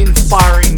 inspiring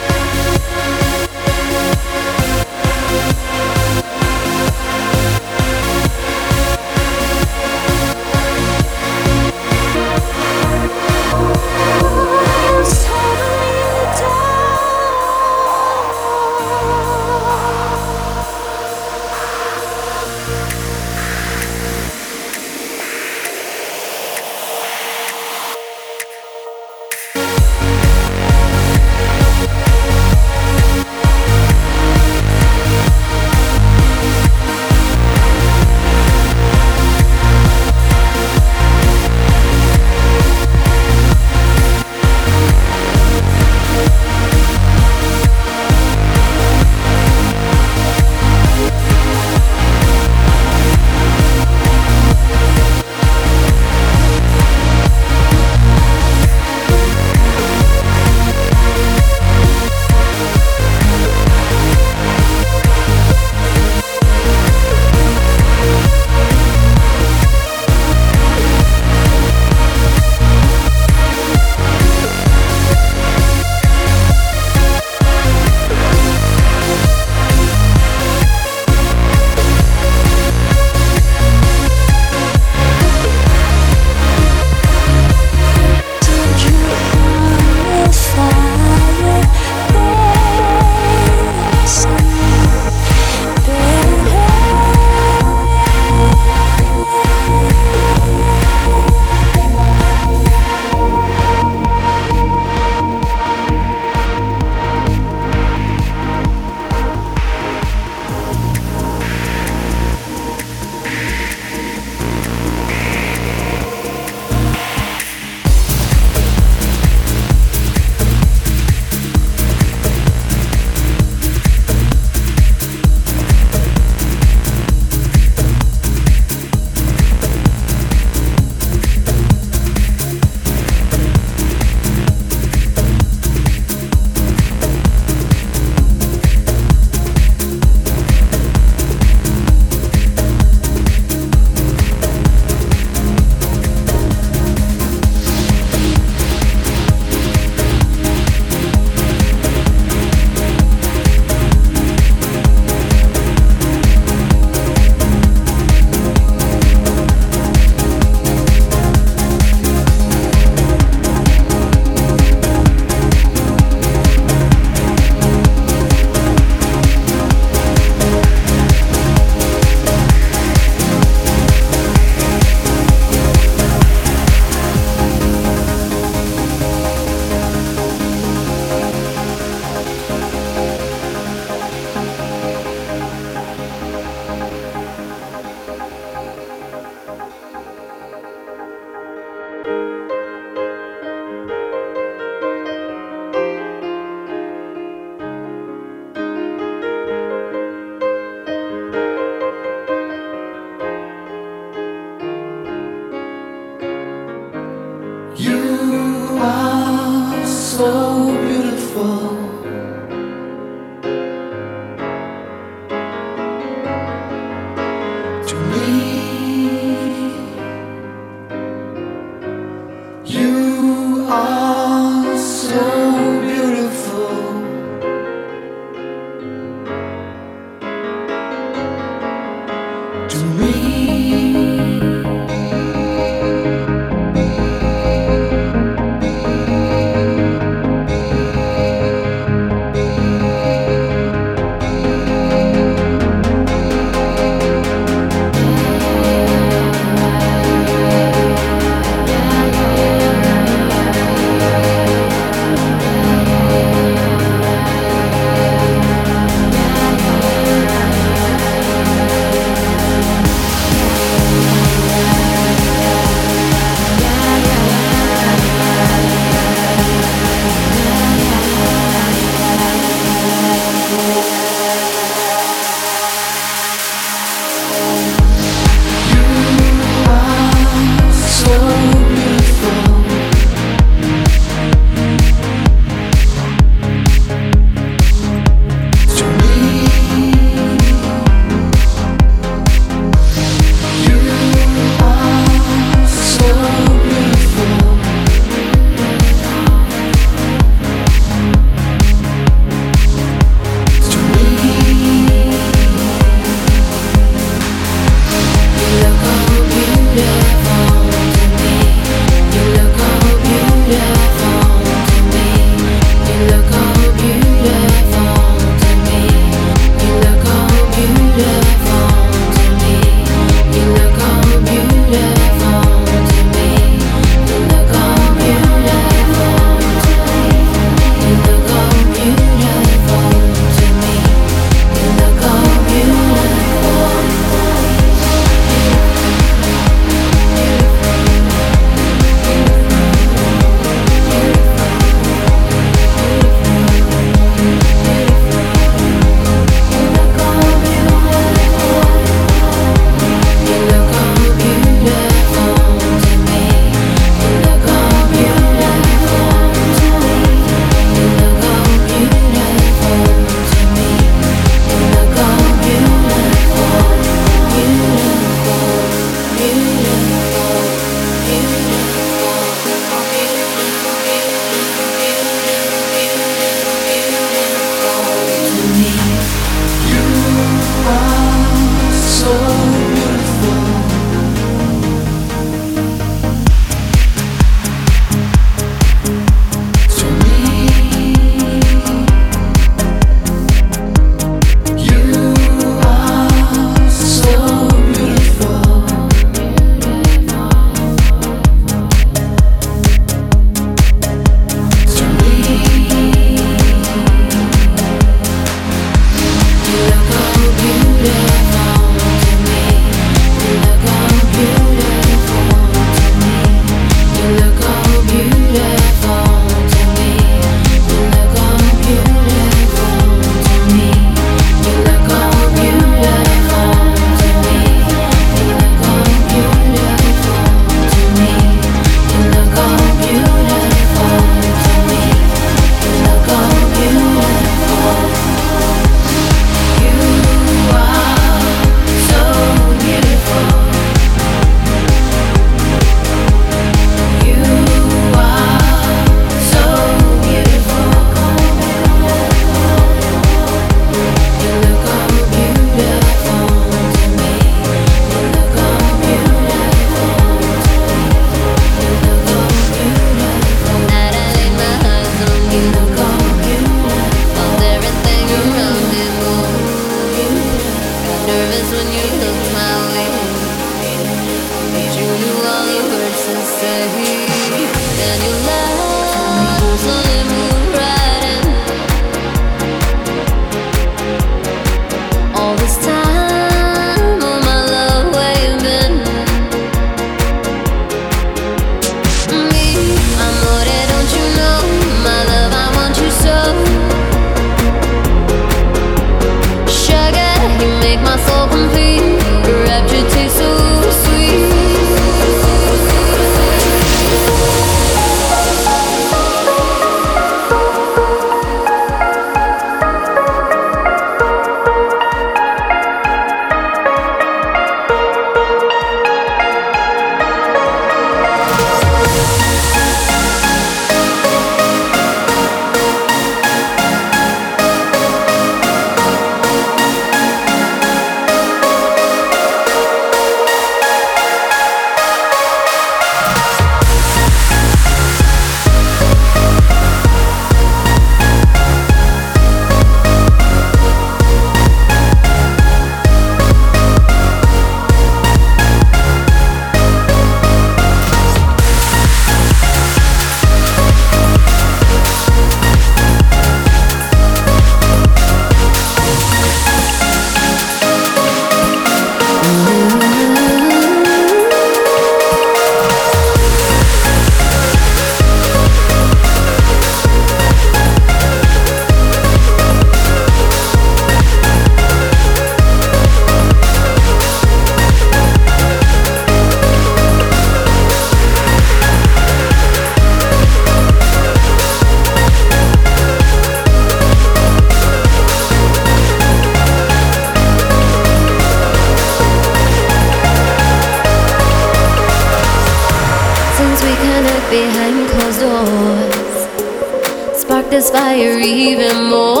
this fire even more.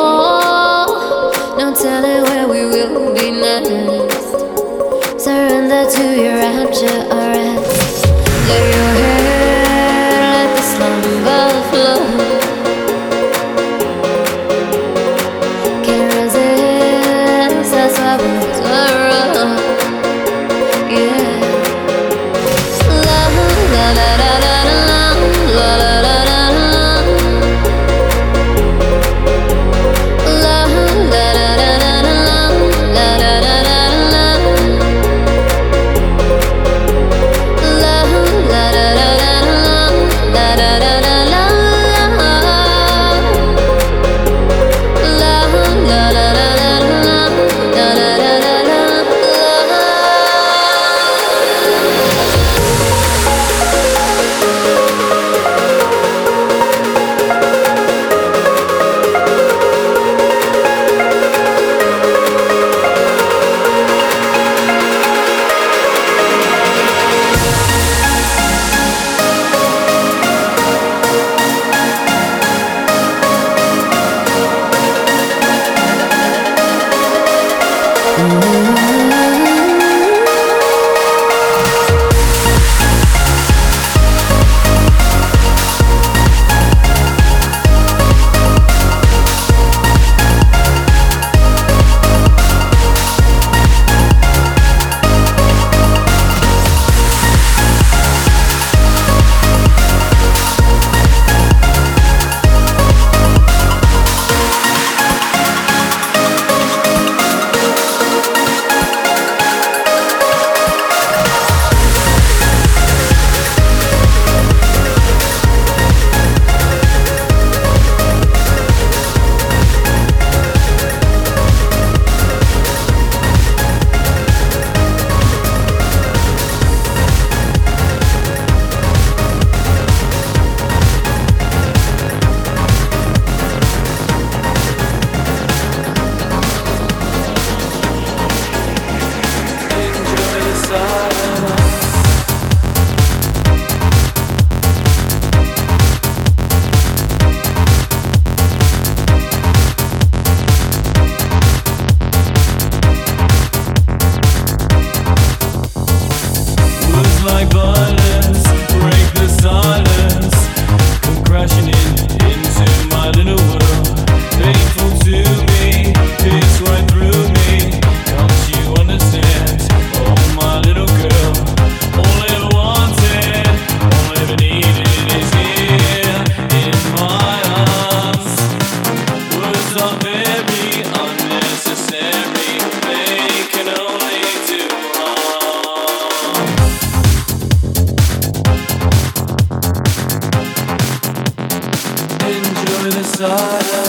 the side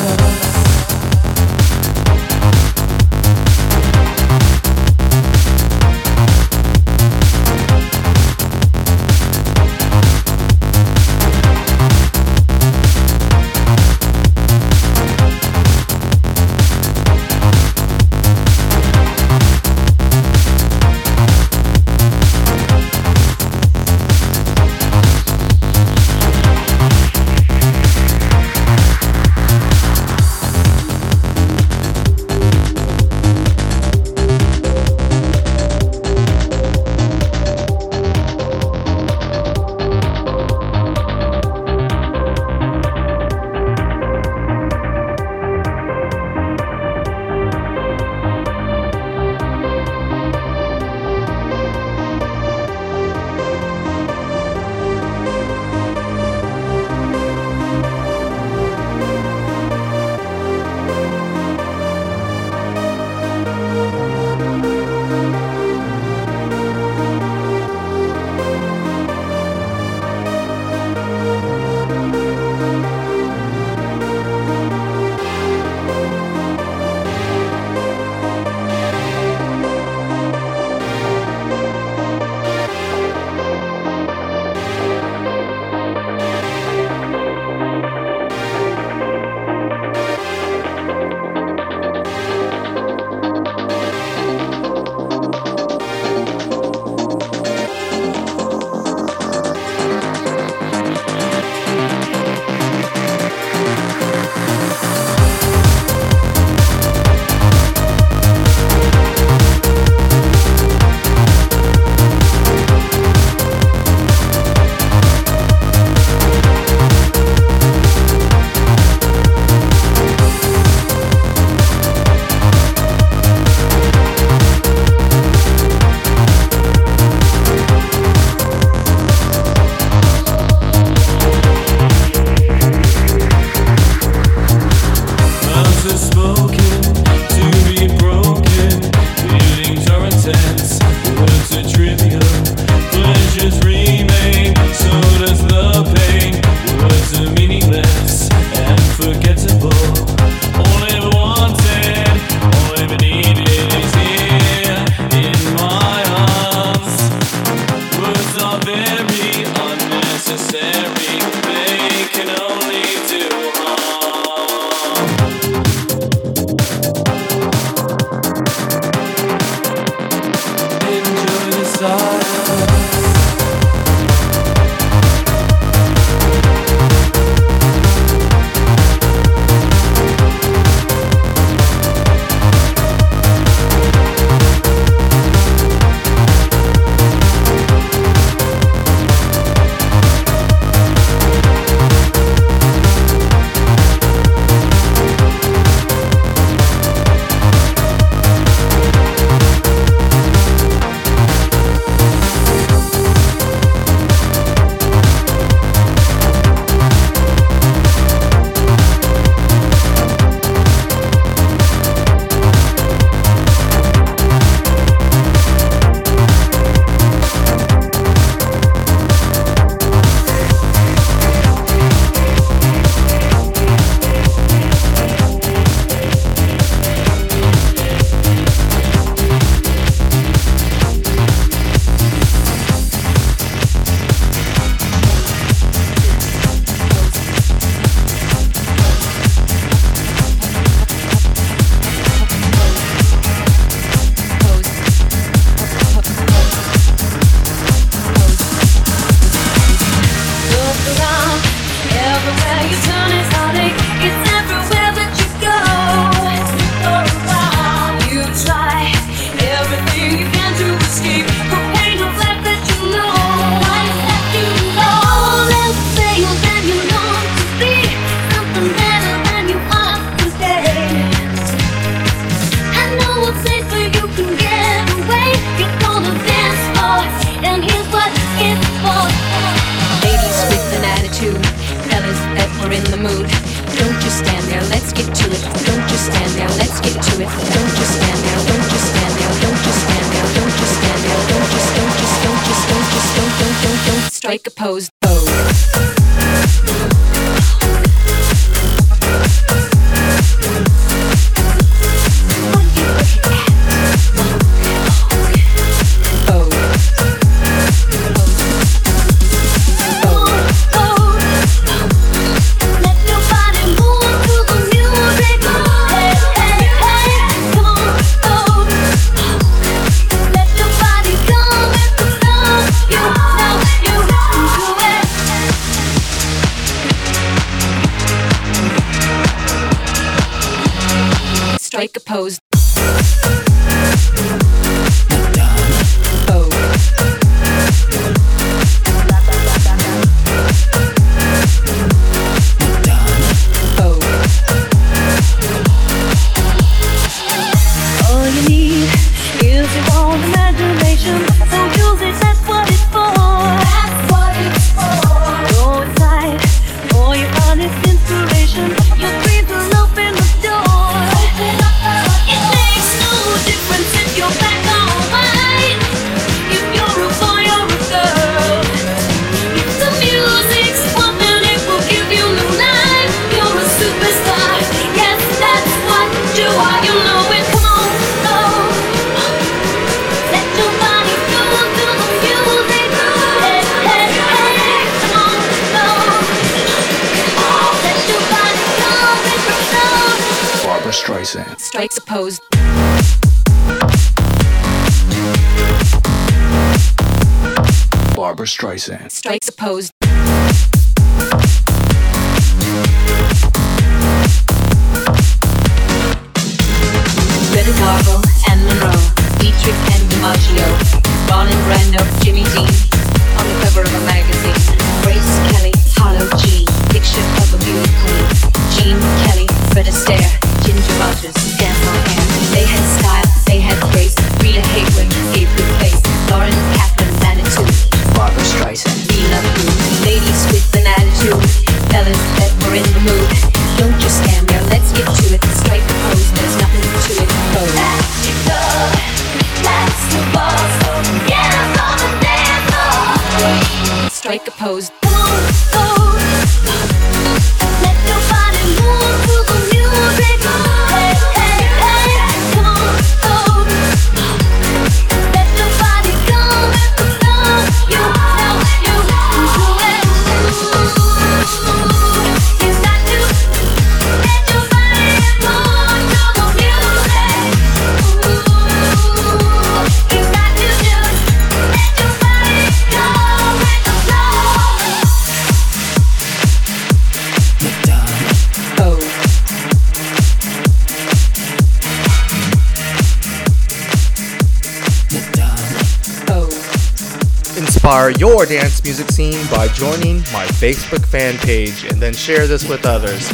dance music scene by joining my Facebook fan page and then share this with others.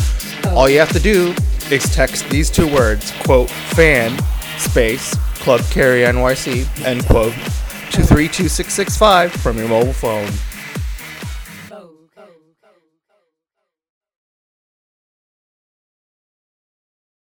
All you have to do is text these two words, quote, fan, space, Club Carry NYC, end quote, to 32665 from your mobile phone.